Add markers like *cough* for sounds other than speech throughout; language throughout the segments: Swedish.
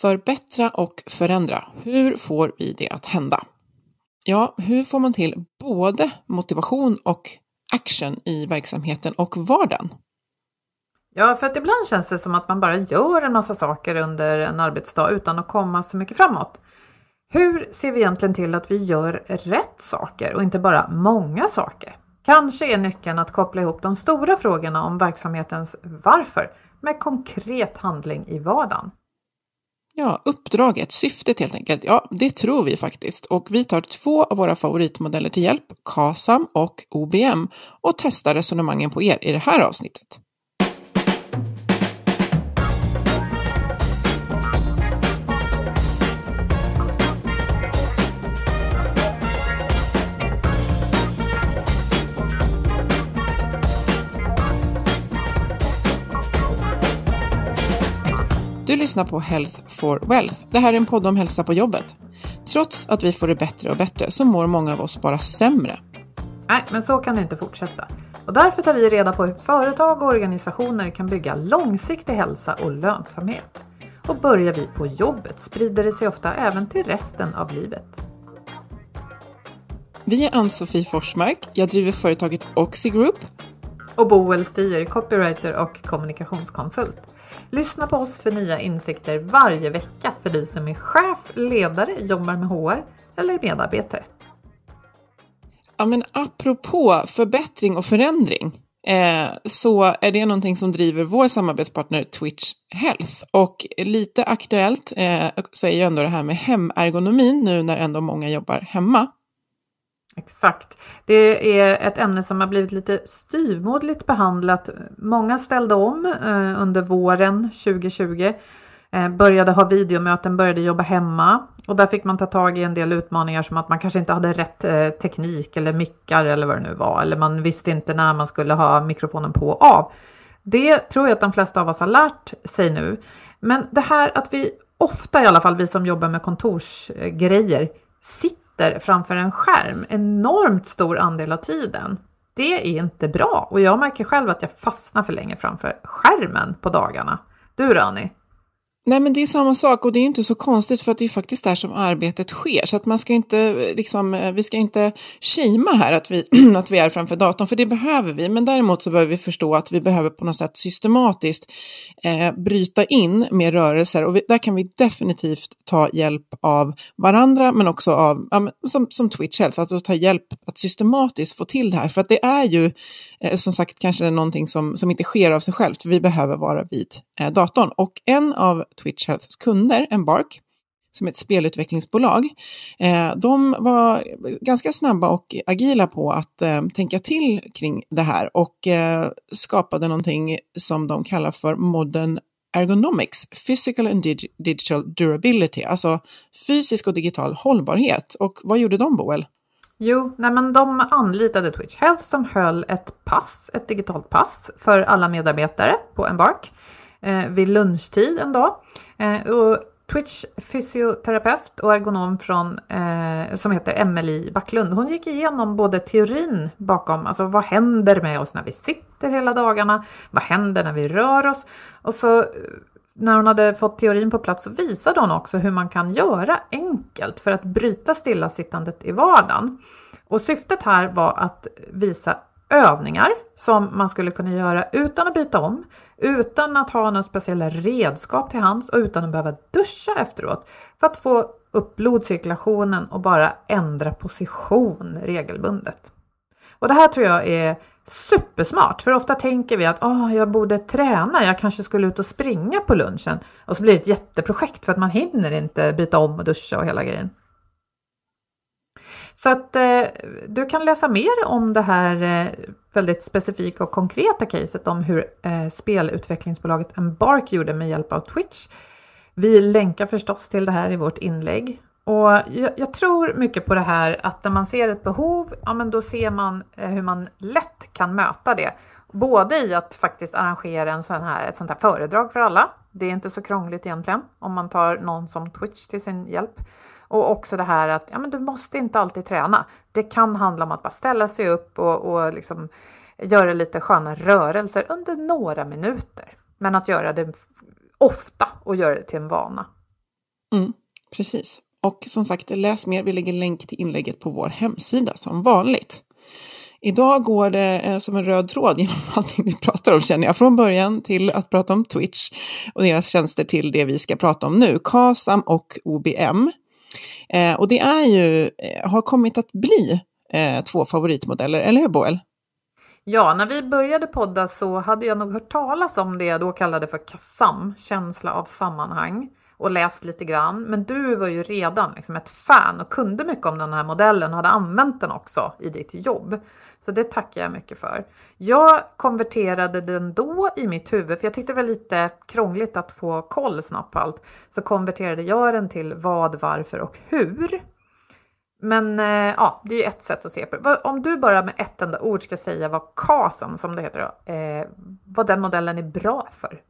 Förbättra och förändra. Hur får vi det att hända? Ja, hur får man till både motivation och action i verksamheten och vardagen? Ja, för att ibland känns det som att man bara gör en massa saker under en arbetsdag utan att komma så mycket framåt. Hur ser vi egentligen till att vi gör rätt saker och inte bara många saker? Kanske är nyckeln att koppla ihop de stora frågorna om verksamhetens varför med konkret handling i vardagen. Ja, uppdraget, syftet helt enkelt. Ja, det tror vi faktiskt. Och vi tar två av våra favoritmodeller till hjälp, KASAM och OBM, och testar resonemangen på er i det här avsnittet. Du lyssnar på Health for Wealth. Det här är en podd om hälsa på jobbet. Trots att vi får det bättre och bättre så mår många av oss bara sämre. Nej, men så kan det inte fortsätta. Och därför tar vi reda på hur företag och organisationer kan bygga långsiktig hälsa och lönsamhet. Och börjar vi på jobbet sprider det sig ofta även till resten av livet. Vi är Ann-Sofie Forsmark. Jag driver företaget Oxy Group. Och Boel Stier, copywriter och kommunikationskonsult. Lyssna på oss för nya insikter varje vecka för dig som är chef, ledare, jobbar med HR eller medarbetare. Ja, men apropå förbättring och förändring eh, så är det någonting som driver vår samarbetspartner Twitch Health. Och lite aktuellt eh, så är ju ändå det här med hemergonomin nu när ändå många jobbar hemma. Exakt. Det är ett ämne som har blivit lite styvmoderligt behandlat. Många ställde om eh, under våren 2020. Eh, började ha videomöten, började jobba hemma och där fick man ta tag i en del utmaningar som att man kanske inte hade rätt eh, teknik eller mickar eller vad det nu var. Eller man visste inte när man skulle ha mikrofonen på och av. Det tror jag att de flesta av oss har lärt sig nu. Men det här att vi ofta i alla fall, vi som jobbar med kontorsgrejer, sitter sitter framför en skärm enormt stor andel av tiden. Det är inte bra och jag märker själv att jag fastnar för länge framför skärmen på dagarna. Du Rani? Nej, men det är samma sak och det är inte så konstigt för att det är faktiskt där som arbetet sker. Så att man ska inte, eh, liksom, eh, vi ska inte shama här att vi, *clears throat* att vi är framför datorn, för det behöver vi. Men däremot så behöver vi förstå att vi behöver på något sätt systematiskt eh, bryta in med rörelser och vi, där kan vi definitivt ta hjälp av varandra, men också av, ja, som, som Twitch Health, att ta hjälp att systematiskt få till det här. För att det är ju eh, som sagt kanske någonting som, som inte sker av sig självt, för vi behöver vara vid eh, datorn. Och en av Twitch Healths kunder, Embark, som är ett spelutvecklingsbolag, eh, de var ganska snabba och agila på att eh, tänka till kring det här och eh, skapade någonting som de kallar för Modern Ergonomics, Physical and Dig Digital Durability, alltså fysisk och digital hållbarhet. Och vad gjorde de, Boel? Jo, nej men de anlitade Twitch Health som höll ett pass, ett digitalt pass för alla medarbetare på Embark eh, vid lunchtid en dag. Eh, och Twitch fysioterapeut och ergonom från, eh, som heter Emelie Backlund. Hon gick igenom både teorin bakom, alltså vad händer med oss när vi sitter hela dagarna? Vad händer när vi rör oss? Och så eh, när hon hade fått teorin på plats så visade hon också hur man kan göra enkelt för att bryta stillasittandet i vardagen. Och syftet här var att visa övningar som man skulle kunna göra utan att byta om, utan att ha några speciella redskap till hands och utan att behöva duscha efteråt för att få upp blodcirkulationen och bara ändra position regelbundet. Och det här tror jag är supersmart, för ofta tänker vi att oh, jag borde träna, jag kanske skulle ut och springa på lunchen och så blir det ett jätteprojekt för att man hinner inte byta om och duscha och hela grejen. Så att eh, du kan läsa mer om det här eh, väldigt specifika och konkreta caset om hur eh, spelutvecklingsbolaget Embark gjorde med hjälp av Twitch. Vi länkar förstås till det här i vårt inlägg. Och jag, jag, tror mycket på det här att när man ser ett behov, ja men då ser man eh, hur man lätt kan möta det. Både i att faktiskt arrangera en sån här, ett sånt här föredrag för alla. Det är inte så krångligt egentligen om man tar någon som Twitch till sin hjälp. Och också det här att ja, men du måste inte alltid träna. Det kan handla om att bara ställa sig upp och, och liksom göra lite sköna rörelser under några minuter. Men att göra det ofta och göra det till en vana. Mm, precis. Och som sagt, läs mer. Vi lägger länk till inlägget på vår hemsida som vanligt. Idag går det eh, som en röd tråd *laughs* genom allting vi pratar om känner jag. Från början till att prata om Twitch och deras tjänster till det vi ska prata om nu, KASAM och OBM. Eh, och det är ju, eh, har kommit att bli eh, två favoritmodeller, eller hur Boel? Ja, när vi började podda så hade jag nog hört talas om det jag då kallade för KASAM, känsla av sammanhang, och läst lite grann. Men du var ju redan liksom ett fan och kunde mycket om den här modellen och hade använt den också i ditt jobb. Så det tackar jag mycket för. Jag konverterade den då i mitt huvud, för jag tyckte det var lite krångligt att få koll snabbt på allt. Så konverterade jag den till vad, varför och hur. Men eh, ja, det är ju ett sätt att se på det. Om du bara med ett enda ord ska säga vad KASAM, som det heter då, eh, vad den modellen är bra för.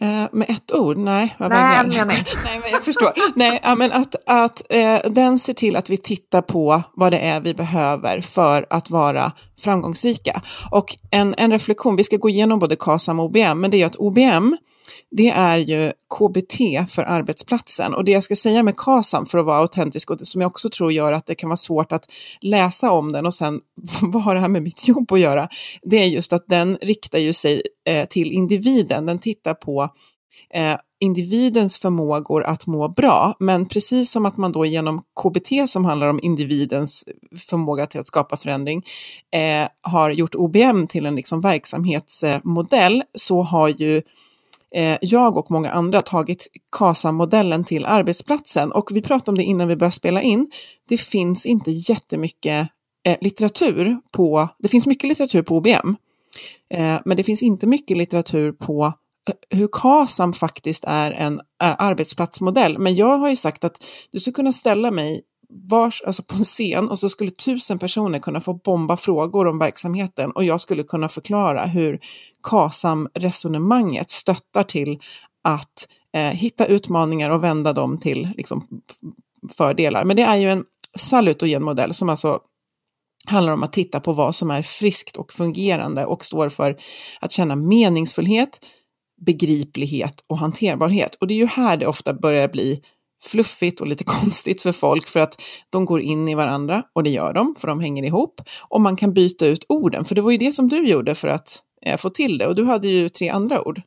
Eh, med ett ord? Nej, vad nej, jag, jag, nej, men jag förstår. nej, men att, att eh, den ser till att vi tittar på vad det är vi behöver för att vara framgångsrika. Och en, en reflektion, vi ska gå igenom både KASAM och OBM, men det är ju att OBM det är ju KBT för arbetsplatsen. Och det jag ska säga med KASAM för att vara autentisk och det som jag också tror gör att det kan vara svårt att läsa om den och sen *laughs* vad har det här med mitt jobb att göra? Det är just att den riktar ju sig eh, till individen. Den tittar på eh, individens förmågor att må bra. Men precis som att man då genom KBT som handlar om individens förmåga till att skapa förändring eh, har gjort OBM till en liksom verksamhetsmodell så har ju eh, Eh, jag och många andra tagit KASA-modellen till arbetsplatsen. Och vi pratade om det innan vi började spela in. Det finns inte jättemycket eh, litteratur på, det finns mycket litteratur på OBM, eh, men det finns inte mycket litteratur på eh, hur KASAM faktiskt är en eh, arbetsplatsmodell. Men jag har ju sagt att du ska kunna ställa mig vars, alltså på en scen och så skulle tusen personer kunna få bomba frågor om verksamheten och jag skulle kunna förklara hur KASAM-resonemanget stöttar till att eh, hitta utmaningar och vända dem till liksom, fördelar. Men det är ju en salutogen modell som alltså handlar om att titta på vad som är friskt och fungerande och står för att känna meningsfullhet, begriplighet och hanterbarhet. Och det är ju här det ofta börjar bli fluffigt och lite *laughs* konstigt för folk för att de går in i varandra och det gör de för de hänger ihop och man kan byta ut orden för det var ju det som du gjorde för att eh, få till det och du hade ju tre andra ord.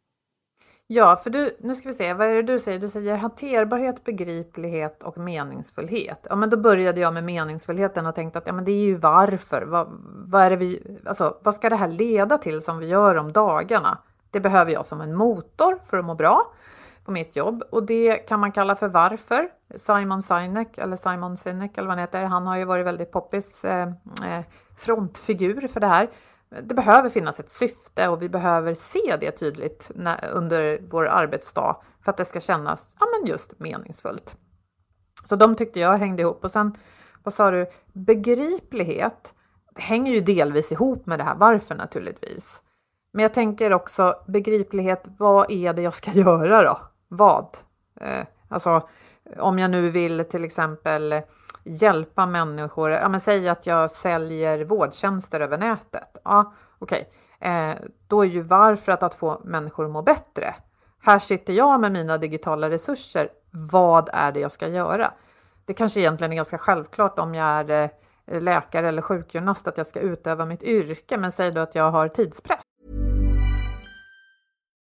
Ja, för du, nu ska vi se, vad är det du säger? Du säger hanterbarhet, begriplighet och meningsfullhet. Ja, men då började jag med meningsfullheten och tänkte att ja, men det är ju varför. Vad, vad, är det vi, alltså, vad ska det här leda till som vi gör om dagarna? Det behöver jag som en motor för att må bra på mitt jobb och det kan man kalla för varför. Simon Sinek eller Simon Sinek eller vad han heter, han har ju varit väldigt poppis eh, eh, frontfigur för det här. Det behöver finnas ett syfte och vi behöver se det tydligt när, under vår arbetsdag för att det ska kännas ja, men just meningsfullt. Så de tyckte jag hängde ihop och sen vad sa du? Begriplighet det hänger ju delvis ihop med det här varför naturligtvis. Men jag tänker också begriplighet. Vad är det jag ska *laughs* göra då? Vad. Eh, alltså om jag nu vill till exempel hjälpa människor, ja men säg att jag säljer vårdtjänster över nätet. Ja, okej, okay. eh, då är ju varför att, att få människor att må bättre. Här sitter jag med mina digitala resurser. Vad är det jag ska göra? Det kanske egentligen är ganska självklart om jag är eh, läkare eller sjukgymnast att jag ska utöva mitt yrke, men säg då att jag har tidspress.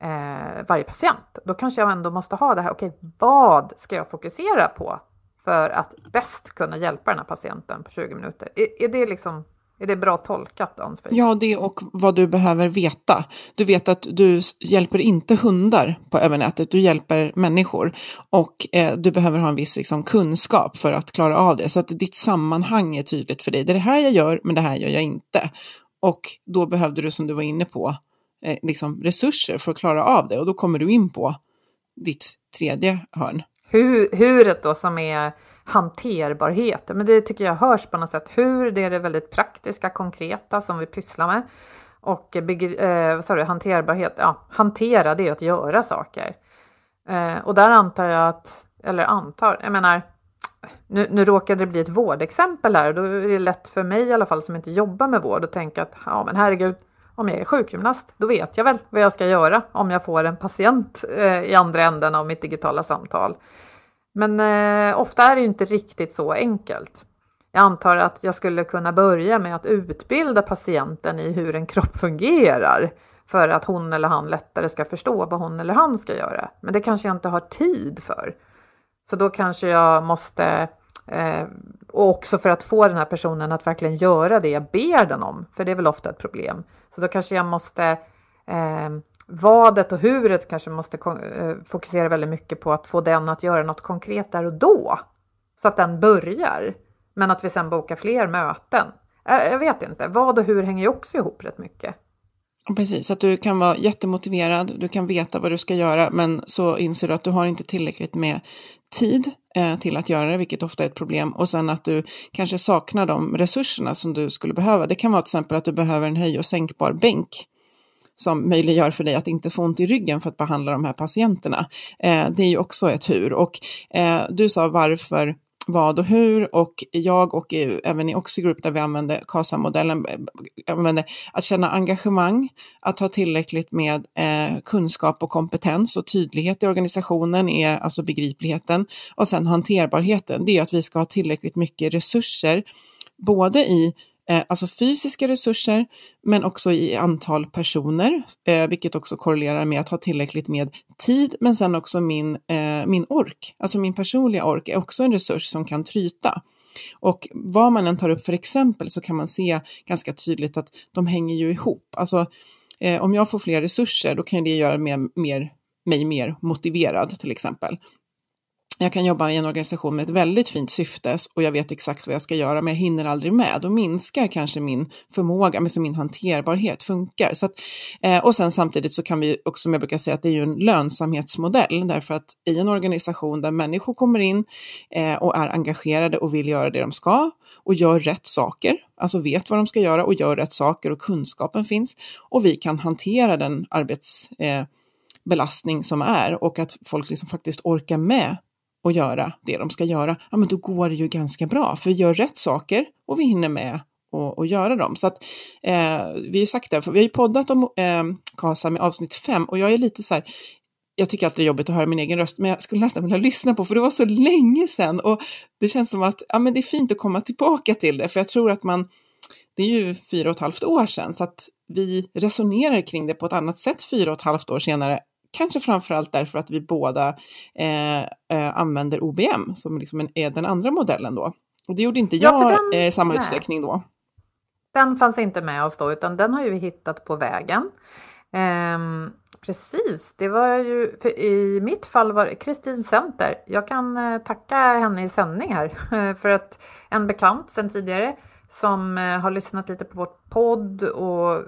eh, varje patient. Då kanske jag ändå måste ha det här, okej, okay, vad ska jag fokusera på för att bäst kunna hjälpa den här patienten på 20 minuter? Är, är det liksom är det bra tolkat, ann Ja, det och vad du behöver veta. Du vet att du hjälper inte hundar på övernätet, du hjälper människor. Och eh, du behöver ha en viss liksom, kunskap för att klara av det, så att ditt sammanhang är tydligt för dig. Det är det här jag gör, men det här gör jag inte. Och då behövde du, som du var inne på, eh, liksom resurser för att klara av det. Och då kommer du in på ditt tredje hörn. Hur, huret då som är hanterbarhet. Men det tycker jag hörs på något sätt. Hur, det är det väldigt praktiska, konkreta som vi pysslar med. Och eh, vad sa du, hanterbarhet, ja, hantera det är att göra saker. Eh, och där antar jag att, eller antar, jag menar, nu, nu råkade det bli ett vårdexempel här, då är det lätt för mig i alla fall som inte jobbar med vård att tänka att ja men herregud, om jag är sjukgymnast, då vet jag väl vad jag ska göra om jag får en patient eh, i andra änden av mitt digitala samtal. Men eh, ofta är det inte riktigt så enkelt. Jag antar att jag skulle kunna börja med att utbilda patienten i hur en kropp fungerar för att hon eller han lättare ska förstå vad hon eller han ska göra. Men det kanske jag inte har tid för. Så då kanske jag måste, eh, och också för att få den här personen att verkligen göra det jag ber den om, för det är väl ofta ett problem. Så då kanske jag måste eh, vadet och huret kanske måste eh, fokusera väldigt mycket på att få den att göra något konkret där och då. Så att den börjar. Men att vi sen bokar fler möten. Jag vet inte, vad och hur hänger ju också ihop rätt mycket. Precis, att du kan vara jättemotiverad, du kan veta vad du ska göra, men så inser du att du har inte tillräckligt med tid eh, till att göra det, vilket ofta är ett problem. Och sen att du kanske saknar de resurserna som du skulle behöva. Det kan vara till exempel att du behöver en höj och sänkbar bänk som möjliggör för dig att inte få ont i ryggen för att behandla de här patienterna. Eh, det är ju också ett hur. Och eh, du sa varför vad och hur. Och jag och även i Oxigroup där vi använder KASA-modellen, använde eh, använder att känna engagemang, att ha tillräckligt med eh, kunskap och kompetens och tydlighet i organisationen är alltså begripligheten. Och sen hanterbarheten, det är att vi ska ha tillräckligt mycket resurser både i eh, alltså fysiska resurser, men också i antal personer, eh, vilket också korrelerar med att ha tillräckligt med tid, men sen också min, eh, min ork, alltså min personliga ork är också en resurs som kan tryta. Och vad man än tar upp för exempel så kan man se ganska tydligt att de hänger ju ihop. Alltså eh, om jag får fler resurser, då kan det göra mig mer, mig mer motiverad till exempel. Jag kan jobba i en organisation med ett väldigt fint syfte och jag vet exakt vad jag ska göra, men jag hinner aldrig med. Då minskar kanske min förmåga, men min hanterbarhet funkar. Så att, eh, och sen samtidigt så kan vi också, som jag brukar säga, att det är ju en lönsamhetsmodell, därför att i en organisation där människor kommer in eh, och är engagerade och vill göra det de ska och gör rätt saker, alltså vet vad de ska göra och gör rätt saker och kunskapen finns och vi kan hantera den arbetsbelastning eh, som är och att folk liksom faktiskt orkar med och göra det de ska göra, ja men då går det ju ganska bra, för vi gör rätt saker och vi hinner med och, och göra dem. Så att eh, vi har sagt det, för vi har ju poddat om eh, KASA med avsnitt fem och jag är lite så här, jag tycker alltid det är jobbigt att höra min egen röst, men jag skulle nästan vilja lyssna på, för det var så länge sedan och det känns som att ja, men det är fint att komma tillbaka till det, för jag tror att man, det är ju fyra och ett halvt år sedan, så att vi resonerar kring det på ett annat sätt fyra och ett halvt år senare Kanske framförallt därför att vi båda eh, eh, använder OBM som liksom är den andra modellen då. Och det gjorde inte jag ja, i eh, samma nej. utsträckning då. Den fanns inte med oss då, utan den har ju vi hittat på vägen. Um, precis, det var ju i mitt fall var det Kristin Center. Jag kan uh, tacka henne i sändning här *laughs* för att en bekant sedan tidigare som uh, har lyssnat lite på vår podd och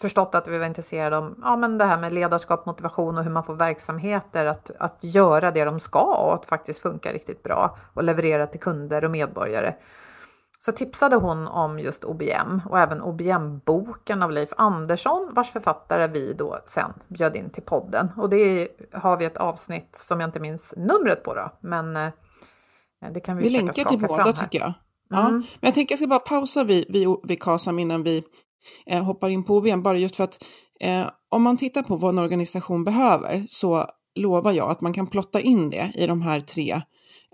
förstått att vi var intresserade av ja, men det här med ledarskap, motivation och hur man får verksamheter att, att göra det de ska och att faktiskt funka riktigt bra och leverera till kunder och medborgare. Så tipsade hon om just OBM och även OBM-boken av Leif Andersson vars författare vi då sen bjöd in till podden. Och det har vi ett avsnitt som jag inte minns numret på då, men eh, det kan vi Vi länkar till båda tycker jag. Ja, men jag tänker jag ska bara pausa vid, vid, vid KASAM innan vi eh, hoppar in på OBM, bara just för att eh, om man tittar på vad en organisation behöver så lovar jag att man kan plotta in det i de här tre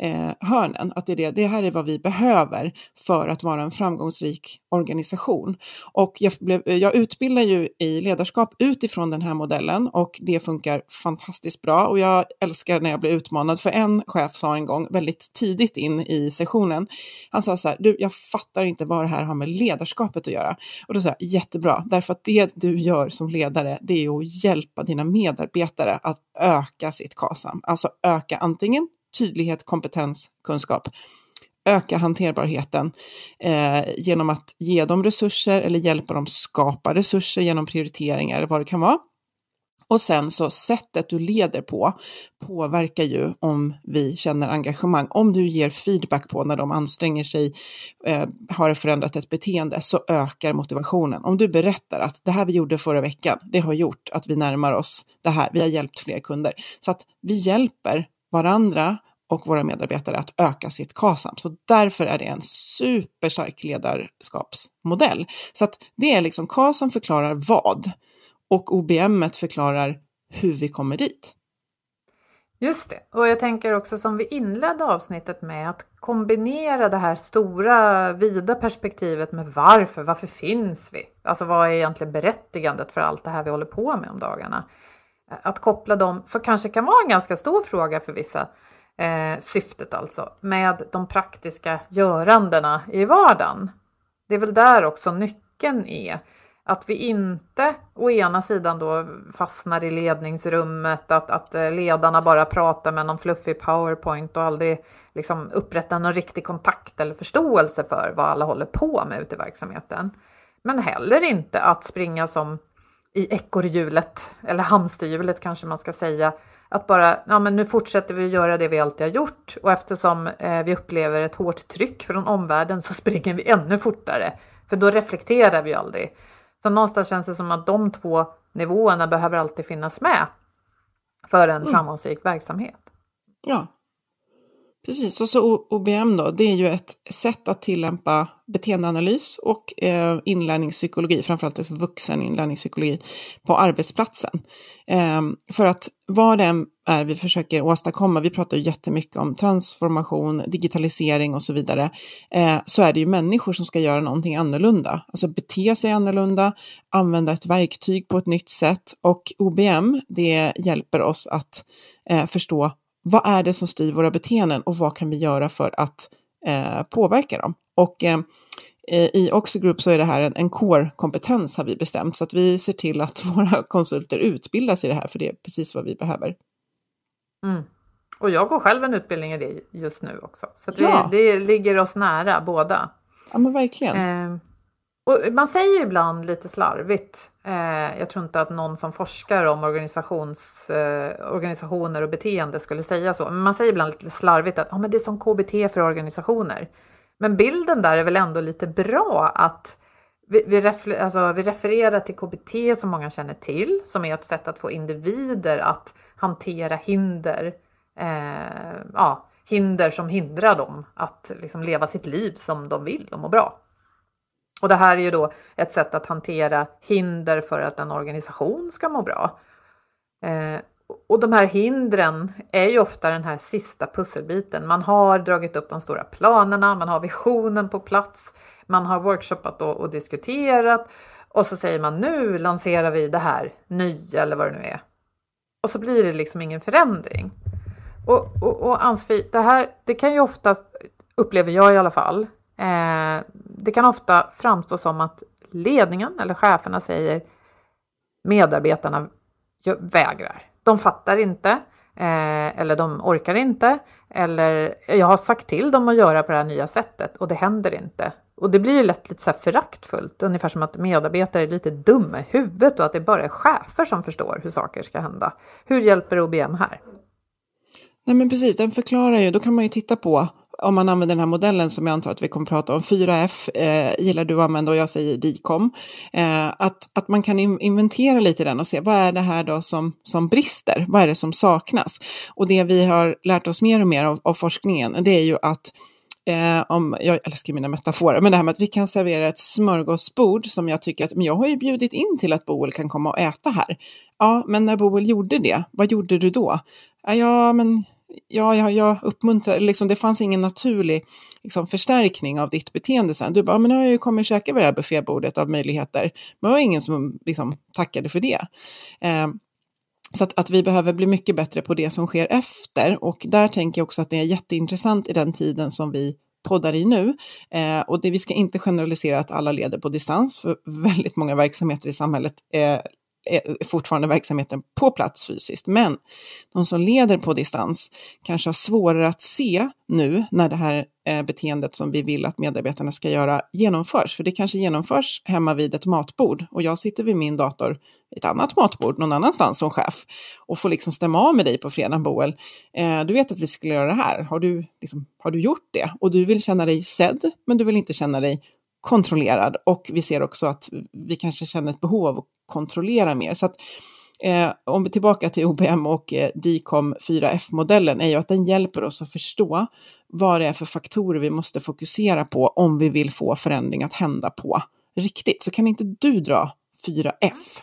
eh, hörnen. Att det, är det, det här är vad vi behöver för att vara en framgångsrik organisation. Och jag, blev, jag utbildar ju i ledarskap utifrån den här modellen och det funkar fantastiskt bra. Och jag älskar när jag blir utmanad, för en chef sa en gång väldigt tidigt in i sessionen, han sa så här, du, jag fattar inte vad det här har med ledarskapet att göra. Och då sa jag, jättebra, därför att det du gör som ledare, det är att hjälpa dina medarbetare att öka sitt KASAM, alltså öka antingen tydlighet, kompetens, kunskap. Öka hanterbarheten eh, genom att ge dem resurser eller hjälpa dem skapa resurser genom prioriteringar eller vad det kan vara. Och sen så sättet du leder på påverkar ju om vi känner engagemang. Om du ger feedback på när de anstränger sig, eh, har förändrat ett beteende, så ökar motivationen. Om du berättar att det här vi gjorde förra veckan, det har gjort att vi närmar oss det här, vi har hjälpt fler kunder. Så att vi hjälper varandra och våra medarbetare att öka sitt KASAM. Så därför är det en superstark ledarskapsmodell. Så att det är liksom KASAM förklarar vad och OBM förklarar hur vi kommer dit. Just det, och jag tänker också som vi inledde avsnittet med att kombinera det här stora vida perspektivet med varför, varför finns vi? Alltså vad är egentligen berättigandet för allt det här vi håller på med om dagarna? Att koppla dem, som kanske kan vara en ganska stor fråga för vissa, eh, syftet alltså, med de praktiska görandena i vardagen. Det är väl där också nyckeln är. Att vi inte å ena sidan då fastnar i ledningsrummet, att, att eh, ledarna bara pratar med någon fluffig powerpoint och aldrig liksom upprättar någon riktig kontakt eller förståelse för vad alla håller på med ute i verksamheten. Men heller inte att springa som i ekorrhjulet, eller hamsterhjulet kanske man ska säga, att bara, ja men nu fortsätter vi göra det vi alltid har gjort och eftersom eh, vi upplever ett hårt tryck från omvärlden så *laughs* springer vi ännu fortare. För då reflekterar vi aldrig. Så någonstans känns det som att de två nivåerna behöver alltid finnas med för en mm. framgångsrik verksamhet. Ja, Precis, och så OBM då, det är ju ett sätt att tillämpa beteendeanalys och eh, inlärningspsykologi, framförallt alltså vuxen inlärningspsykologi, på arbetsplatsen. Eh, för att vad det än är vi försöker åstadkomma, vi pratar ju jättemycket om transformation, digitalisering och så vidare, eh, så är det ju människor som ska göra någonting annorlunda, alltså bete sig annorlunda, använda ett verktyg på ett nytt sätt och OBM, det hjälper oss att eh, förstå vad är det som styr våra beteenden och vad kan vi göra för att eh, påverka dem? Och eh, i Oxy Group så är det här en, en core-kompetens har vi bestämt, så att vi ser till att *laughs* våra konsulter utbildas i det här, för det är precis vad vi behöver. Mm. Och jag går själv en utbildning i det just nu också, så ja. det, det ligger oss nära båda. Ja, men verkligen. Eh, och man säger ibland lite slarvigt, eh, jag tror inte att någon som forskar om organisations, eh, organisationer och beteende skulle säga så, men man säger ibland lite slarvigt att ah, men det är som KBT för organisationer. Men bilden där är väl ändå lite bra att vi, vi, refer, alltså, vi refererar till KBT som många känner till, som är ett sätt att få individer att hantera hinder, eh, ja, hinder som hindrar dem att liksom, leva sitt liv som de vill och må bra. Och det här är ju då ett sätt att hantera hinder för att en organisation ska må bra. Eh, och de här hindren är ju ofta den här sista pusselbiten. Man har dragit upp de stora planerna, man har visionen på plats, man har workshoppat och, och diskuterat och så säger man nu lanserar vi det här nya eller vad det nu är. Och så blir det liksom ingen förändring. Och, och, och Ansfi, det här det kan ju oftast, upplever jag i alla fall, Eh, det kan ofta framstå som att ledningen eller cheferna säger medarbetarna vägrar. De fattar inte eh, eller de orkar inte eller jag har sagt till dem att göra på det här nya sättet och det händer inte. Och det blir ju lätt lite så här föraktfullt, ungefär som att medarbetare är lite dumma i huvudet och att det bara är chefer som förstår hur saker ska hända. Hur hjälper OBM här? Nej men precis, den förklarar ju, då kan man ju titta på om man använder den här modellen som jag antar att vi kommer att prata om, 4F eh, gillar du att använda och jag säger DICOM, eh, att, att man kan inventera lite i den och se vad är det här då som, som brister, vad är det som saknas? Och det vi har lärt oss mer och mer av, av forskningen, det är ju att eh, om, jag älskar mina metaforer, men det här med att vi kan servera ett smörgåsbord som jag tycker att, men jag har ju bjudit in till att Boel kan komma och äta här. Ja, men när Boel gjorde det, vad gjorde du då? Ja, men ja, ja, jag uppmuntrar, liksom, det fanns ingen naturlig liksom, förstärkning av ditt beteende sen. Du bara, men nu har jag ju kommit och käkat vid det här buffébordet av möjligheter. Men det var ingen som liksom, tackade för det. Eh, så att, att vi behöver bli mycket bättre på det som sker efter. Och där tänker jag också att det är jätteintressant i den tiden som vi poddar i nu. Eh, och det, vi ska inte generalisera att alla leder på distans, för väldigt många verksamheter i samhället eh, fortfarande verksamheten på plats fysiskt. Men de som leder på distans kanske har svårare att se nu när det här eh, beteendet som vi vill att medarbetarna ska göra genomförs. För det kanske genomförs hemma vid ett matbord och jag sitter vid min dator vid ett annat matbord någon annanstans som chef och får liksom stämma av med dig på fredag, Boel. Eh, du vet att vi skulle göra det här. Har du, liksom, har du gjort det? Och du vill känna dig sedd, men du vill inte känna dig kontrollerad och vi ser också att vi kanske känner ett behov av att kontrollera mer. Så att, eh, om vi tillbaka till OBM och eh, DICOM 4F-modellen är ju att den hjälper oss att förstå vad det är för faktorer vi måste fokusera på om vi vill få förändring att hända på riktigt. Så kan inte du dra 4F?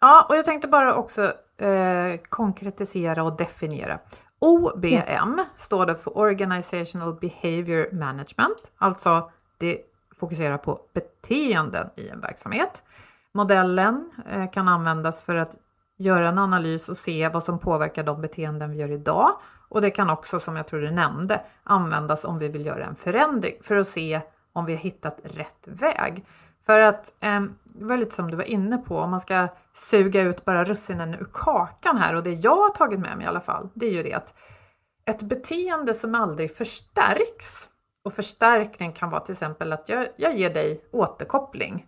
Ja, och jag tänkte bara också eh, konkretisera och definiera. OBM ja. står det för Organizational Behavior Management, alltså det fokuserar på beteenden i en verksamhet. Modellen eh, kan användas för att göra en analys och se vad som påverkar de beteenden vi gör idag. Och det kan också, som jag tror du nämnde, användas om vi vill göra en förändring för att se om vi har hittat rätt väg. För att, eh, det var lite som du var inne på, om man ska suga ut bara russinen ur kakan här och det jag har tagit med mig i alla fall, det är ju det att ett beteende som aldrig förstärks och förstärkning kan vara till exempel att jag, jag ger dig återkoppling.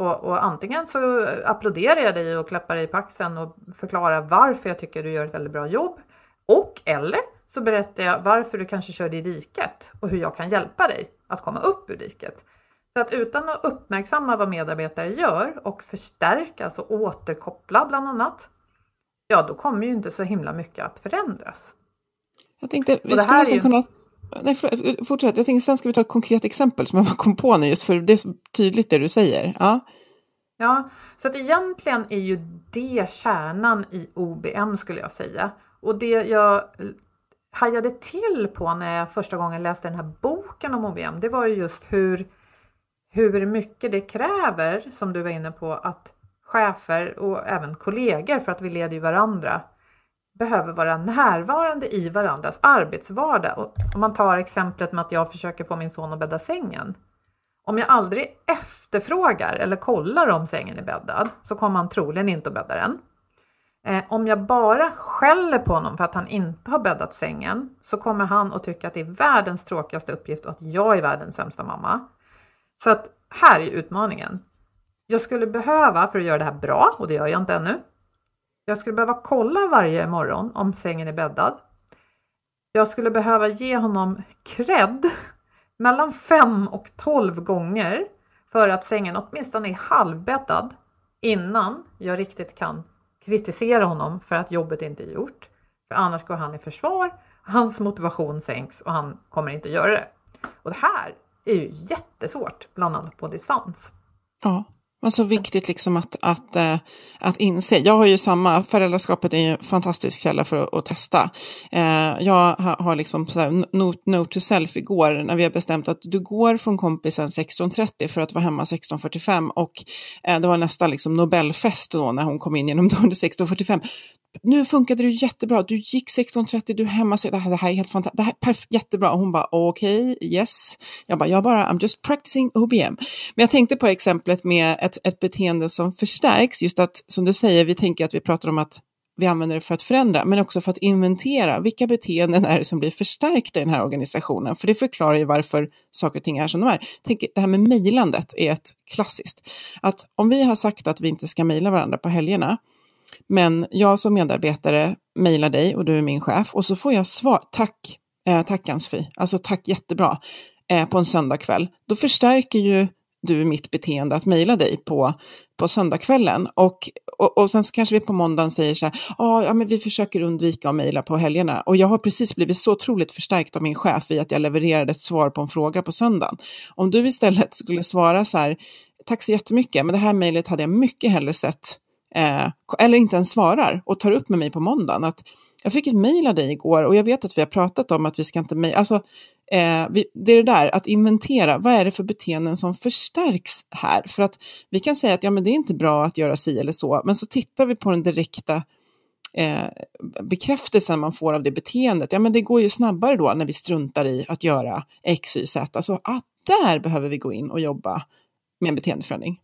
Och, och, antingen så applåderar jag dig och klappar dig på axeln och förklarar varför jag tycker du gör ett väldigt bra jobb. Och eller så berättar jag varför du kanske körde i diket och hur jag kan hjälpa dig att komma upp ur diket. Så att utan att uppmärksamma vad medarbetare gör och förstärka, alltså återkoppla bland annat, ja då kommer ju inte så himla mycket att förändras. Jag tänkte, vi skulle nästan ju... kunna Nej, eh, fortsätt. Jag tänkte sen ska vi ta ett konkret exempel som jag bara kom på nu, just för det är så tydligt det du säger. Ja, ja så att egentligen är ju det kärnan i OBM skulle jag säga. Och det jag hajade till på när jag första gången läste den här boken om OBM, det var ju just hur, hur mycket det kräver, som du var inne på, att chefer och även kollegor, för att vi leder ju varandra, behöver vara närvarande i varandras arbetsvardag. Och om man tar exemplet med att jag försöker få min son att bädda sängen. Om jag aldrig efterfrågar eller kollar om sängen är bäddad så kommer han troligen inte att bädda den. Eh, om jag bara skäller på honom för att han inte har bäddat sängen så kommer han att tycka att det är världens tråkigaste uppgift och att jag är världens sämsta mamma. Så att här är utmaningen. Jag skulle behöva, för att göra det här bra, och det gör jag inte ännu, jag skulle behöva kolla varje morgon om sängen är bäddad. Jag skulle behöva ge honom cred *laughs* mellan 5 och 12 gånger för att sängen åtminstone är halvbäddad innan jag riktigt kan kritisera honom för att jobbet inte är gjort. För annars går han i försvar, hans motivation sänks och han kommer inte göra det. Och det här är ju jättesvårt, bland annat på distans. Ja, men så viktigt liksom att, att, eh, att inse. Jag har ju samma, föräldraskapet är ju en fantastisk källa för att, att testa. Eh, jag har, liksom så här, note, note to self igår när vi har bestämt att du går från kompisen 16.30 för att vara hemma 16.45 och eh, det var nästan liksom Nobelfest då när hon kom in genom *laughs* dörren 16.45 nu funkade det jättebra, du gick 16.30, du är hemma, det här, det här är helt fantastiskt, det här är perf- jättebra. Och hon bara okej, okay, yes. Jag bara, jag bara, I'm just practicing OBM. Men jag tänkte på exemplet med ett, ett beteende som förstärks, just att som du säger, vi tänker att vi pratar om att vi använder det för att förändra, men också för att inventera vilka beteenden är det som blir förstärkta i den här organisationen. För det förklarar ju varför saker och ting är som de är. Tänk, det här med mejlandet är ett klassiskt. Att om vi har sagt att vi inte ska mejla varandra på helgerna, men jag som medarbetare mejlar dig och du är min chef och så får jag svar, tack, eh, tack Ansfi, alltså tack jättebra, eh, på en söndagkväll. Då förstärker ju du mitt beteende att mejla dig på, på söndagskvällen. Och, och, och sen så kanske vi på måndagen säger så här, ah, ja men vi försöker undvika att mejla på helgerna. Och jag har precis blivit så otroligt förstärkt av min chef i att jag levererade ett svar på en fråga på söndagen. Om du istället skulle svara så här, tack så jättemycket, men det här mejlet hade jag mycket hellre sett, eh, eller inte ens svarar och tar upp med mig på måndagen. Att jag fick ett mejl av dig igår och jag vet att vi har pratat om att vi ska inte mejla, alltså Eh, vi, det är det där, att inventera, vad är det för beteenden som förstärks här? För att vi kan säga att ja, men det är inte bra att göra si eller så, men så tittar vi på den direkta eh, bekräftelsen man får av det beteendet. Ja, men det går ju snabbare då när vi struntar i att göra X, Y, Z. Alltså att där behöver vi gå in och jobba med en beteendeförändring.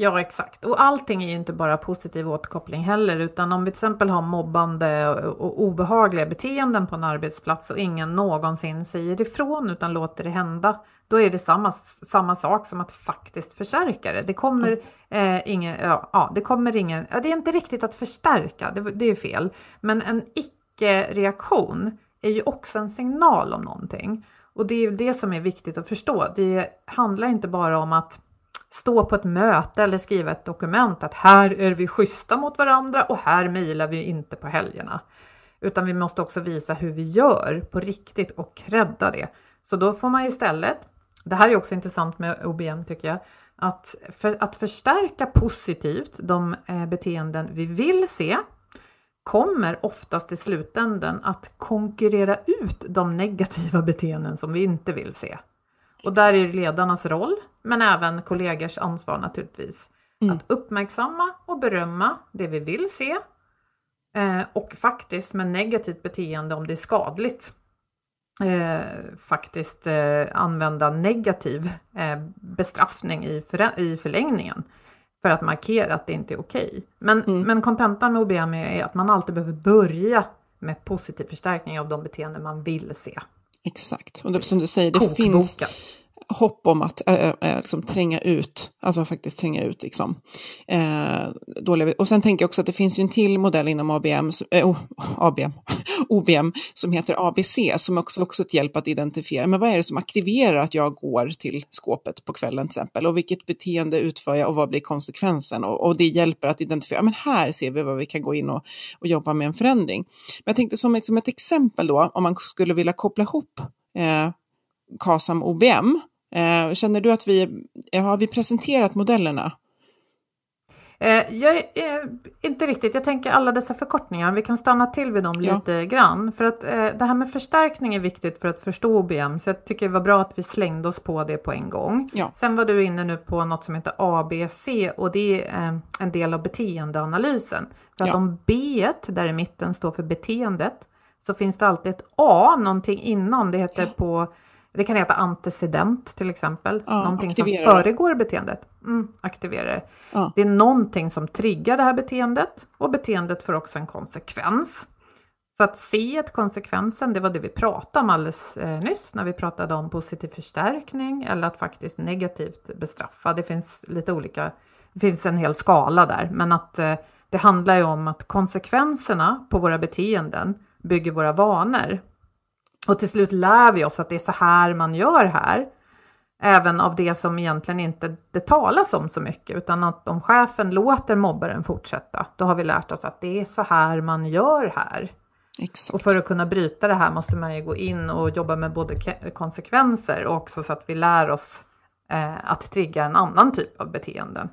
Ja, exakt. Och allting är ju inte bara positiv återkoppling heller, utan om vi till exempel har mobbande och obehagliga beteenden på en arbetsplats och ingen någonsin säger ifrån utan låter det hända, då är det samma, samma sak som att faktiskt förstärka det. Det kommer eh, ingen, ja, ja, det kommer ingen, ja, det är inte riktigt att förstärka, det, det är fel, men en icke-reaktion är ju också en signal om någonting. Och det är ju det som är viktigt att förstå. Det handlar inte bara om att stå på ett möte eller skriva ett dokument att här är vi schyssta mot varandra och här mejlar vi inte på helgerna. Utan vi måste också visa hur vi gör på riktigt och credda det. Så då får man istället, det här är också intressant med OBM tycker jag, att, för, att förstärka positivt de eh, beteenden vi vill se kommer oftast i slutänden att konkurrera ut de negativa beteenden som vi inte vill se. Och där är ledarnas roll, men även kollegors ansvar naturligtvis. Mm. Att uppmärksamma och berömma det vi vill se eh, och faktiskt med negativt beteende om det är skadligt. Eh, faktiskt eh, använda negativ eh, bestraffning i, för, i förlängningen för att markera att det inte är okej. Okay. Men, mm. men kontentan med OBM är att man alltid behöver börja med positiv förstärkning av de beteenden man vill se. Exakt, och det, som du säger, det Kokboken. finns hopp om att äh, äh, liksom tränga ut, alltså faktiskt tränga ut liksom. Äh, dåliga. Och sen tänker jag också att det finns ju en till modell inom ABM, äh, oh, ABM, *laughs* OBM som heter ABC som också också ett hjälp att identifiera, men vad är det som aktiverar att jag går till skåpet på kvällen till exempel och vilket beteende utför jag och vad blir konsekvensen och, och det hjälper att identifiera, men här ser vi vad vi kan gå in och, och jobba med en förändring. Men jag tänkte som ett, som ett exempel då, om man skulle vilja koppla ihop eh, KASAM OBM Eh, känner du att vi har vi presenterat modellerna? Eh, jag, eh, inte riktigt, jag tänker alla dessa förkortningar, vi kan stanna till vid dem ja. lite grann. För att eh, det här med förstärkning är viktigt för att förstå OBM, så jag tycker det var bra att vi slängde oss på det på en gång. Ja. Sen var du inne nu på något som heter ABC och det är eh, en del av beteendeanalysen. För att ja. om B där i mitten står för beteendet så finns det alltid ett A, någonting innan, det heter på det kan heta antecedent till exempel. Ja, någonting som föregår beteendet. Mm, aktiverar ja. Det är någonting som triggar det här beteendet och beteendet får också en konsekvens. Så att se ett konsekvensen, det var det vi pratade om alldeles eh, nyss när vi pratade om positiv förstärkning eller att faktiskt negativt bestraffa. Det finns lite olika, det finns en hel skala där, men att eh, det handlar ju om att konsekvenserna på våra beteenden bygger våra vanor och till slut lär vi oss att det är så här man gör här. Även av det som egentligen inte det talas om så mycket, utan att om chefen låter mobbaren fortsätta, då har vi lärt oss att det är så här man gör här. Exakt. Och för att kunna bryta det här måste man ju gå in och jobba med både konsekvenser och också så att vi lär oss eh, att trigga en annan typ av beteenden.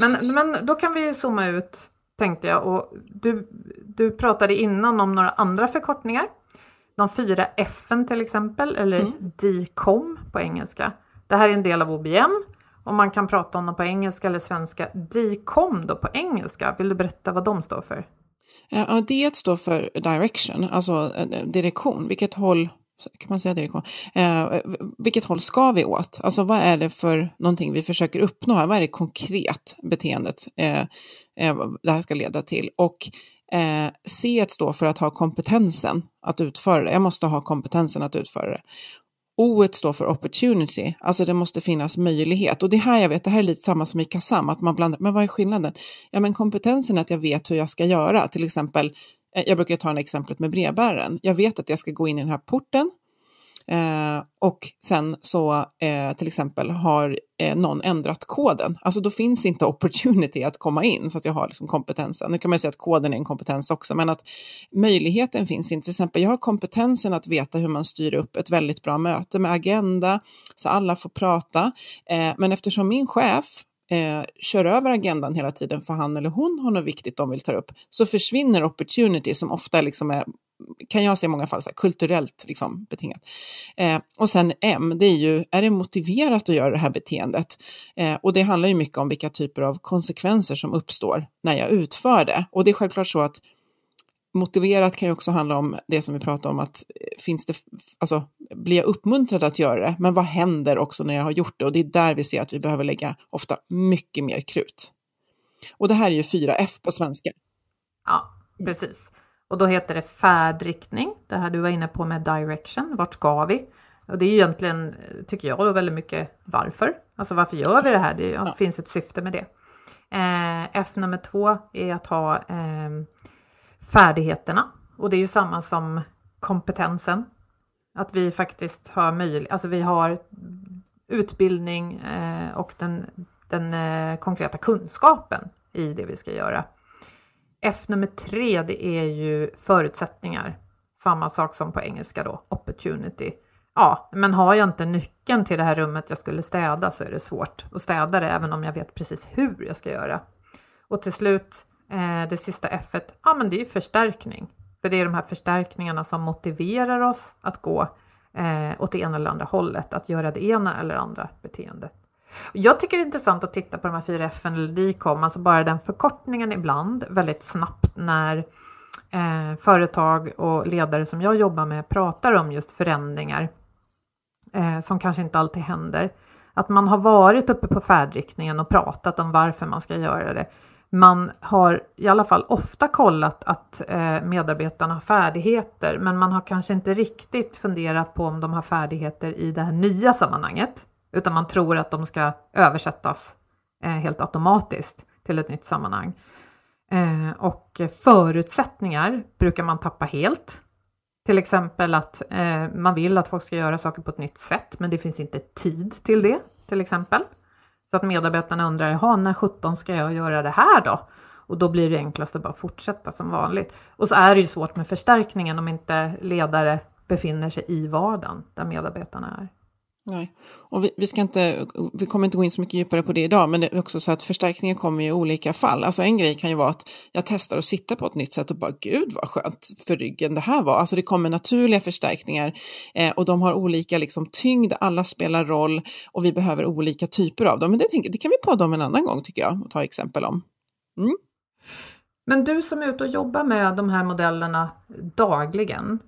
Men, men då kan vi zooma ut, tänkte jag. Och du, du pratade innan om några andra förkortningar de fyra F till exempel, eller mm. DICOM på engelska. Det här är en del av OBM och man kan prata om dem på engelska eller svenska. DICOM då på engelska, vill du berätta vad de står för? Ja, D står för direction, alltså eh, direktion. Vilket håll kan man säga direktion? Eh, vilket håll ska vi åt? Alltså vad är det för någonting vi försöker uppnå här? Vad är det konkret beteendet eh, eh, det här ska leda till? Och Eh, C står för att ha kompetensen att utföra det. Jag måste ha kompetensen att utföra det. O står för opportunity, alltså det måste finnas möjlighet. Och det här jag vet, det här är lite samma som i KASAM, att man blandar, men vad är skillnaden? Ja men kompetensen är att jag vet hur jag ska göra, till exempel, eh, jag brukar ta en exemplet med brevbäraren. Jag vet att jag ska gå in i den här porten, Eh, och sen så eh, till exempel har eh, någon ändrat koden. Alltså då finns inte opportunity att komma in fast jag har liksom kompetensen. Nu kan man säga att koden är en kompetens också, men att möjligheten finns inte. Till exempel, jag har kompetensen att veta hur man styr upp ett väldigt bra möte med agenda så alla får prata. Eh, men eftersom min chef eh, kör över agendan hela tiden för han eller hon har något viktigt de vill ta upp, så försvinner opportunity som ofta liksom är kan jag se i många fall, så här, kulturellt liksom, betingat. Eh, och sen M, det är ju, är det motiverat att göra det här beteendet? Eh, och det handlar ju mycket om vilka typer av konsekvenser som uppstår när jag utför det. Och det är självklart så att motiverat kan ju också handla om det som vi pratade om, att eh, finns det, alltså, blir jag uppmuntrad att göra det? Men vad händer också när jag har gjort det? Och det är där vi ser att vi behöver lägga ofta mycket mer krut. Och det här är ju 4F på svenska. Ja, precis. Och då heter det färdriktning, det här du var inne på med direction, vart ska vi? Och det är ju egentligen, tycker jag, då väldigt mycket varför. Alltså varför gör vi det här? Det ja. finns ett syfte med det. Eh, F nummer två är att ha eh, färdigheterna. Och det är ju samma som kompetensen. Att vi faktiskt har möjlighet, alltså vi har utbildning eh, och den, den eh, konkreta kunskapen i det vi ska göra. F nummer tre, det är ju förutsättningar. Samma sak som på engelska då, opportunity. Ja, men har jag inte nyckeln till det här rummet jag skulle städa så är det svårt att städa det även om jag vet precis hur jag ska göra. Och till slut, eh, det sista F, ja men det är ju förstärkning. För det är de här förstärkningarna som motiverar oss att gå eh, åt det ena eller andra hållet, att göra det ena eller andra beteendet. Jag tycker det är intressant att titta på de här fyra F eller DICOM, alltså bara den förkortningen ibland väldigt snabbt när eh, företag och ledare som jag jobbar med pratar om just förändringar eh, som kanske inte alltid händer. Att man har varit uppe på färdriktningen och pratat om varför man ska göra det. Man har i alla fall ofta kollat att eh, medarbetarna har färdigheter, men man har kanske inte riktigt funderat på om de har färdigheter i det här nya sammanhanget utan man tror att de ska översättas eh, helt automatiskt till ett nytt sammanhang. Eh, och förutsättningar brukar man tappa helt. Till exempel att eh, man vill att folk ska göra saker på ett nytt sätt, men det finns inte tid till det, till exempel. Så att medarbetarna undrar, jaha, när 17 ska jag göra det här då? Och då blir det enklast att bara fortsätta som vanligt. Och så är det ju svårt med förstärkningen om inte ledare befinner sig i vardagen där medarbetarna är. Nej, och vi, vi, ska inte, vi kommer inte gå in så mycket djupare på det idag, men det är också så att förstärkningen kommer i olika fall. Alltså en grej kan ju vara att jag testar att sitta på ett nytt sätt och bara gud vad skönt för ryggen det här var. Alltså det kommer naturliga förstärkningar eh, och de har olika liksom, tyngd, alla spelar roll och vi behöver olika typer av dem. Men det, det kan vi podda om en annan gång tycker jag och ta exempel om. Mm. Men du som är ute och jobbar med de här modellerna dagligen,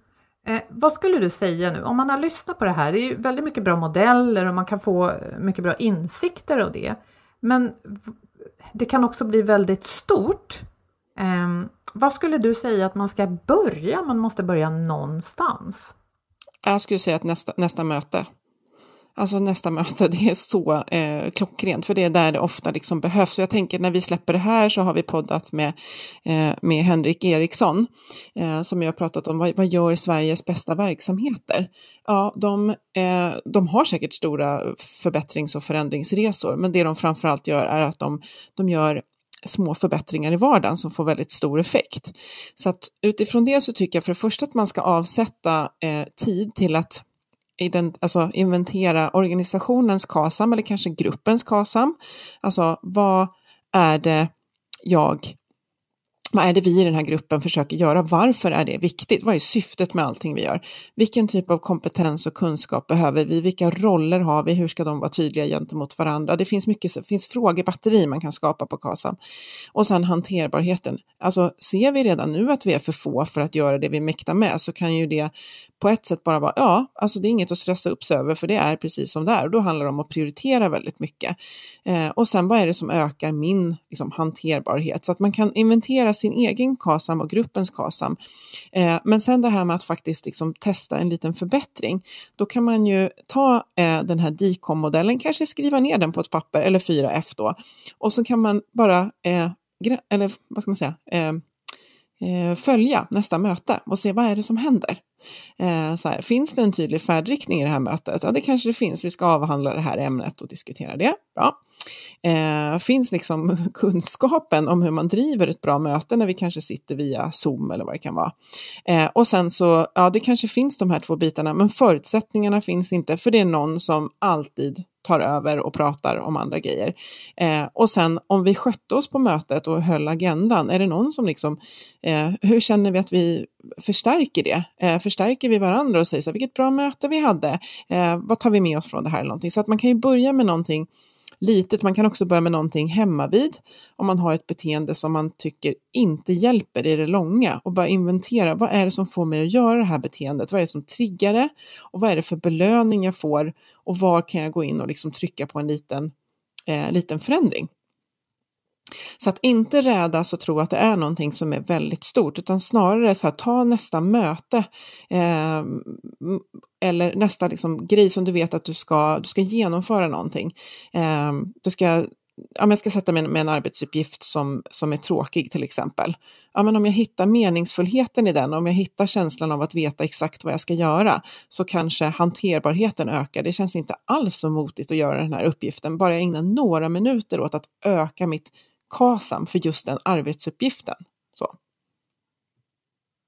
Eh, vad skulle du säga nu, om man har lyssnat på det här, det är ju väldigt mycket bra modeller och man kan få eh, mycket bra insikter av det. Men det kan också bli väldigt stort. Eh, vad skulle du säga att man ska börja? Man måste börja någonstans. Jag skulle säga att nästa, nästa möte. Alltså nästa möte, *laughs* det är så eh, klockrent, för det är där det ofta liksom behövs. Så jag tänker när vi släpper det här så har vi poddat med, eh, med Henrik Eriksson, eh, som jag har pratat om, vad, vad gör Sveriges bästa verksamheter? Ja, de, eh, de har säkert stora förbättrings och förändringsresor, men det de framförallt gör är att de, de gör små förbättringar i vardagen som får väldigt stor effekt. Så att utifrån det så tycker jag för det första att man ska avsätta eh, tid till att ident alltså inventera organisationens KASAM eller kanske gruppens KASAM. Alltså vad är det jag vad är det vi i den här gruppen försöker göra? Varför är det viktigt? Vad är syftet med allting vi gör? Vilken typ av kompetens och kunskap behöver vi? Vilka roller har vi? Hur ska de vara tydliga gentemot varandra? Det finns mycket, det finns frågebatteri man kan skapa på KASAM. Och sen hanterbarheten. Alltså ser vi redan nu att vi är för få för att göra det vi mäktar med så kan ju det på ett sätt bara vara, ja, alltså det är inget att stressa upp sig över för det är precis som det är och då handlar det om att prioritera väldigt mycket. Eh, och sen vad är det som ökar min liksom, hanterbarhet? Så att man kan inventera sin egen KASAM och gruppens KASAM. Eh, men sen det här med att faktiskt liksom, testa en liten förbättring, då kan man ju ta eh, den här DICOM-modellen, kanske skriva ner den på ett papper eller 4F då, och så kan man bara, eh, eller vad ska man säga, eh, eh, följa nästa möte och se vad är det som händer. Eh, så här, finns det en tydlig färdriktning i det här mötet? Ja, det kanske det finns. Vi ska avhandla det här ämnet och diskutera det. Bra. Eh, finns liksom *laughs* kunskapen om hur man driver ett bra möte när vi kanske sitter via Zoom eller vad det kan vara. Eh, och sen så, ja det kanske finns de här två bitarna, men förutsättningarna finns inte för det är någon som alltid tar över och pratar om andra grejer. Eh, och sen om vi skötte oss på mötet och höll agendan, är det någon som liksom, eh, hur känner vi att vi förstärker det? Eh, förstärker vi varandra och säger så här, vilket bra möte vi hade, eh, vad tar vi med oss från det här eller någonting? Så att man kan ju börja med någonting litet. Man kan också börja med någonting hemma vid om man har ett beteende som man tycker inte hjälper i det långa och bara inventera vad är det som får mig att göra det här beteendet? Vad är det som triggar det? Och vad är det för belöning jag får? Och var kan jag gå in och liksom trycka på en liten, eh, liten förändring? Så att inte rädas och tro att det är någonting som är väldigt stort, utan snarare så här, ta nästa möte eh, eller nästa liksom, grej som du vet att du ska, du ska genomföra någonting. Eh, du ska ja, jag ska sätta mig med en arbetsuppgift som, som är tråkig till exempel. Ja, men om jag hittar meningsfullheten i den, om jag hittar känslan av att veta exakt vad jag ska göra, så kanske hanterbarheten ökar. Det känns inte alls så motigt att göra den här uppgiften, bara jag ägnar några minuter åt att öka mitt KASAM för just den arbetsuppgiften. Så.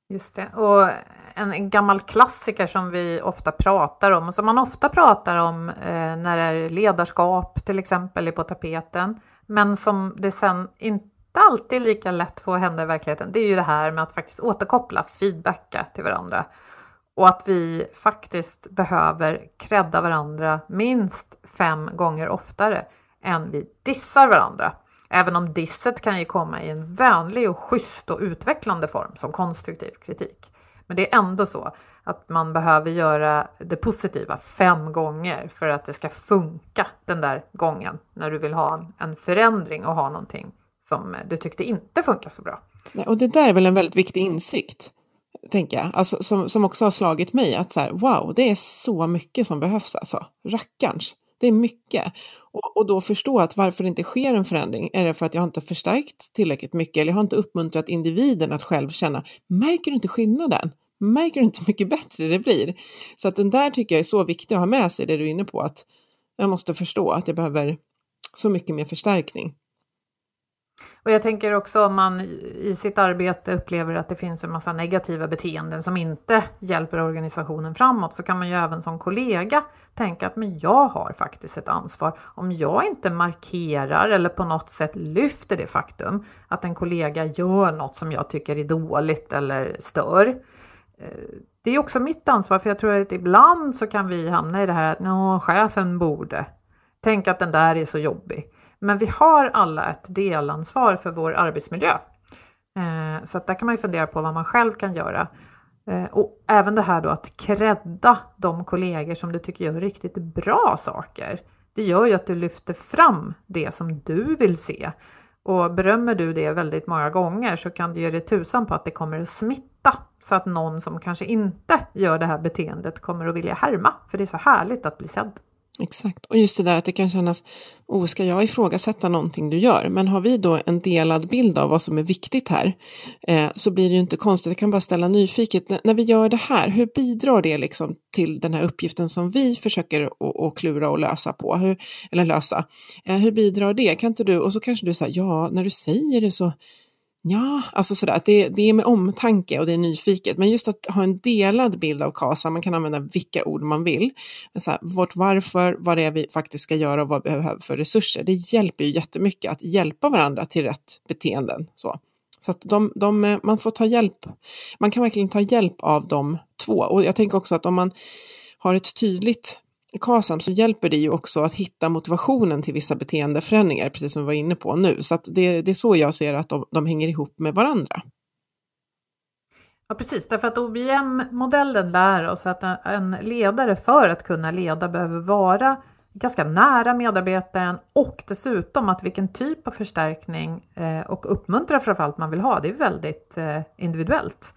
Just det. Och en gammal klassiker som vi ofta pratar om och som man ofta pratar om eh, när det är ledarskap till exempel är på tapeten, men som det sen inte alltid är lika lätt får hända i verkligheten. Det är ju det här med att faktiskt återkoppla, feedbacka till varandra och att vi faktiskt behöver credda varandra minst fem gånger oftare än vi dissar varandra. Även om disset kan ju komma i en vänlig och schysst och utvecklande form som konstruktiv kritik. Men det är ändå så att man behöver göra det positiva fem gånger för att det ska funka den där gången när du vill ha en förändring och ha någonting som du tyckte inte funkar så bra. Och det där är väl en väldigt viktig insikt, tänker jag, alltså, som, som också har slagit mig att så här, wow, det är så mycket som behövs alltså, rackarns. Det är mycket. Och, och då förstå att varför det inte sker en förändring, är det för att jag inte har förstärkt tillräckligt mycket eller jag har inte uppmuntrat individen att själv känna, märker du inte skillnaden? Märker du inte hur mycket bättre det blir? Så att den där tycker jag är så viktig att ha med sig, det du är inne på, att jag måste förstå att jag behöver så mycket mer förstärkning. Och jag tänker också om man i sitt arbete upplever att det finns en massa negativa beteenden som inte hjälper organisationen framåt så kan man ju även som kollega tänka att men jag har faktiskt ett ansvar. Om jag inte markerar eller på något sätt lyfter det faktum att en kollega gör något som jag tycker är dåligt eller stör. Eh, det är också mitt ansvar för jag tror att ibland så kan vi hamna i det här att chefen borde. Tänk att den där är så jobbig. Men vi har alla ett delansvar för vår arbetsmiljö. Eh, så att där kan man ju fundera på vad man själv kan göra. Eh, och även det här då att credda de kollegor som du tycker gör riktigt bra saker. Det gör ju att du lyfter fram det som du vill se. Och berömmer du det väldigt många gånger så kan du ge dig tusan på att det kommer att smitta så att någon som kanske inte gör det här beteendet kommer att vilja härma. För det är så härligt att bli sedd. Exakt, och just det där att det kan kännas, oh, ska jag ifrågasätta någonting du gör? Men har vi då en delad bild av vad som är viktigt här eh, så blir det ju inte konstigt, jag kan bara ställa nyfiket, N när vi gör det här, hur bidrar det liksom till den här uppgiften som vi försöker att klura och lösa på, hur, eller lösa? Eh, hur bidrar det? Kan inte du, och så kanske du säger, ja, när du säger det så Ja, alltså sådär, att det, det är med omtanke och det är nyfiket. Men just att ha en delad bild av KASA, man kan använda vilka ord man vill. Men så här, vårt varför, vad det är vi faktiskt ska göra och vad vi behöver för resurser. Det hjälper ju jättemycket att hjälpa varandra till rätt beteenden. Så, så att de, de, man får ta hjälp. Man kan verkligen ta hjälp av de två. Och jag tänker också att om man har ett tydligt KASAM så hjälper det ju också att hitta motivationen till vissa beteendeförändringar, precis som vi var inne på nu. Så det, det, är så jag ser att de, de hänger ihop med varandra. Ja, precis, därför att OBM-modellen lär oss att en ledare för att kunna leda behöver vara ganska nära medarbetaren och dessutom att vilken typ av förstärkning eh, och uppmuntra framförallt man vill ha, det är väldigt eh, individuellt.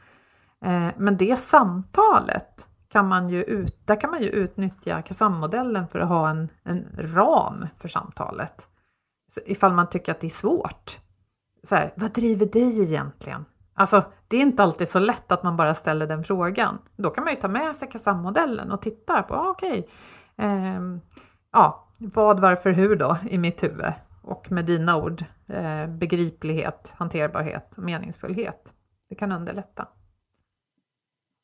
Eh, men det samtalet kan man ju ut, där kan man ju utnyttja KASAM-modellen för att ha en, en ram för samtalet. Så ifall man tycker att det är svårt. Så här, vad driver dig egentligen? Alltså, det är inte alltid så lätt att man bara ställer den frågan. Då kan man ju ta med sig KASAM-modellen och titta på, ah, okej, okay, eh, ja, vad, varför, hur då i mitt huvud? Och med dina ord, eh, begriplighet, hanterbarhet och meningsfullhet. Det kan underlätta.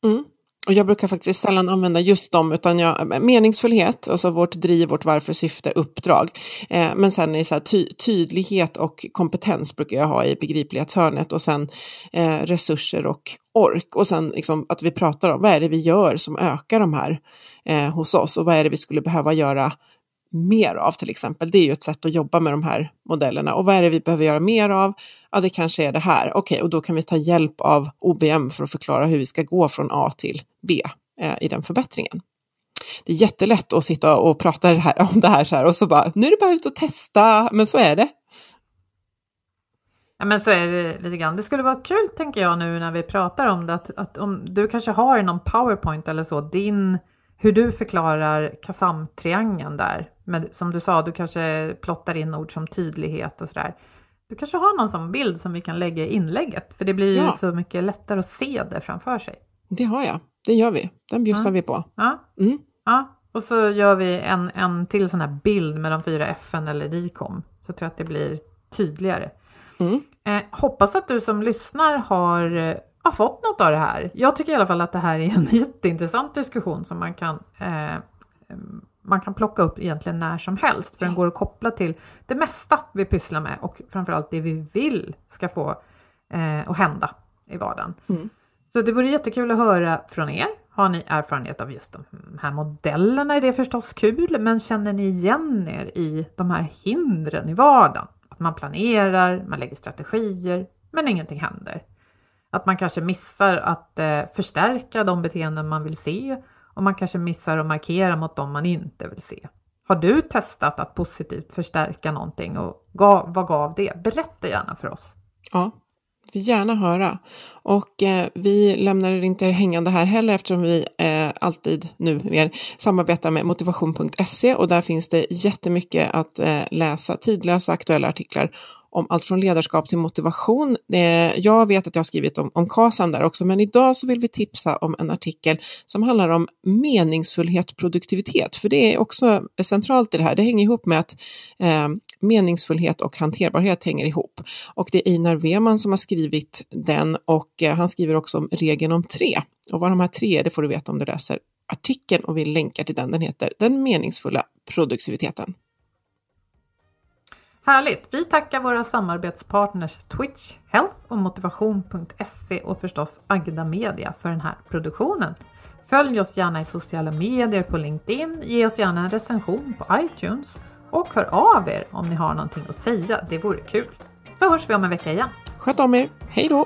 Mm. Och jag brukar faktiskt sällan använda just dem, utan jag, eh, meningsfullhet, alltså vårt driv, vårt varför, syfte, uppdrag. Eh, men sen är så här ty, tydlighet och kompetens brukar jag ha i begriplighetshörnet och sen eh, resurser och ork. Och sen liksom att vi pratar om vad är det vi gör som ökar de här eh, hos oss och vad är det vi skulle behöva göra mer av till exempel. Det är ju ett sätt att jobba med de här modellerna. Och vad är det vi behöver göra mer av? Ja, det kanske är det här. Okej, okay, och då kan vi ta hjälp av OBM för att förklara hur vi ska gå från A till B eh, i den förbättringen. Det är jättelätt att sitta och prata det här, *laughs* om det här så här och så bara, nu är det bara ut och testa, men så är det. Ja, men så är det lite grann. Det skulle vara kul, tänker jag nu när vi pratar om det, att, att om du kanske har i någon powerpoint eller så, din hur du förklarar KASAM-triangeln där. Men som du sa, du kanske plottar in ord som tydlighet och sådär. Du kanske har någon sån bild som vi kan lägga i inlägget, för det blir ju ja. så mycket lättare att se det framför sig. Det har jag, det gör vi. Den bjussar ja. vi på. Ja. Mm. ja, och så gör vi en, en till sån här bild med de fyra F eller DICOM, så tror jag att det blir tydligare. Mm. Eh, hoppas att du som lyssnar har har fått något av det här. Jag tycker i alla fall att det här är en *laughs* jätteintressant diskussion som man kan eh, man kan plocka upp egentligen när som helst för den går att koppla till det mesta vi pysslar med och framförallt det vi vill ska få eh, att hända i vardagen. Mm. Så det vore jättekul att höra från er. Har ni erfarenhet av just de här modellerna är det förstås kul, men känner ni igen er i de här hindren i vardagen? Att man planerar, man lägger strategier, men ingenting händer. Att man kanske missar att eh, förstärka de beteenden man vill se och man kanske missar att markera mot dem man inte vill se. Har du testat att positivt förstärka någonting och gav, vad gav det? Berätta gärna för oss. Ja, vi gärna höra. Och eh, vi lämnar det inte hängande här heller eftersom vi eh, alltid nu mer samarbetar med motivation.se och där finns det jättemycket att eh, läsa, tidlösa aktuella artiklar om allt från ledarskap till motivation. Eh, jag vet att jag har skrivit om, om KASAM där också, men idag så vill vi tipsa om en artikel som handlar om meningsfullhet, produktivitet, för det är också centralt i det här. Det hänger ihop med att eh, meningsfullhet och hanterbarhet hänger ihop. Och det är Einar Weman som har skrivit den och eh, han skriver också om regeln om tre. Och vad de här tre är, det får du veta om du läser artikeln och vi länkar till den. Den heter Den meningsfulla produktiviteten. Härligt! Vi tackar våra samarbetspartners Twitch, Health och Motivation.se och förstås Agda Media för den här produktionen. Följ oss gärna i sociala medier på LinkedIn, ge oss gärna en recension på iTunes och hör av er om ni har någonting att säga. Det vore kul. Så hörs vi om en vecka igen. Sköt om er. Hej då!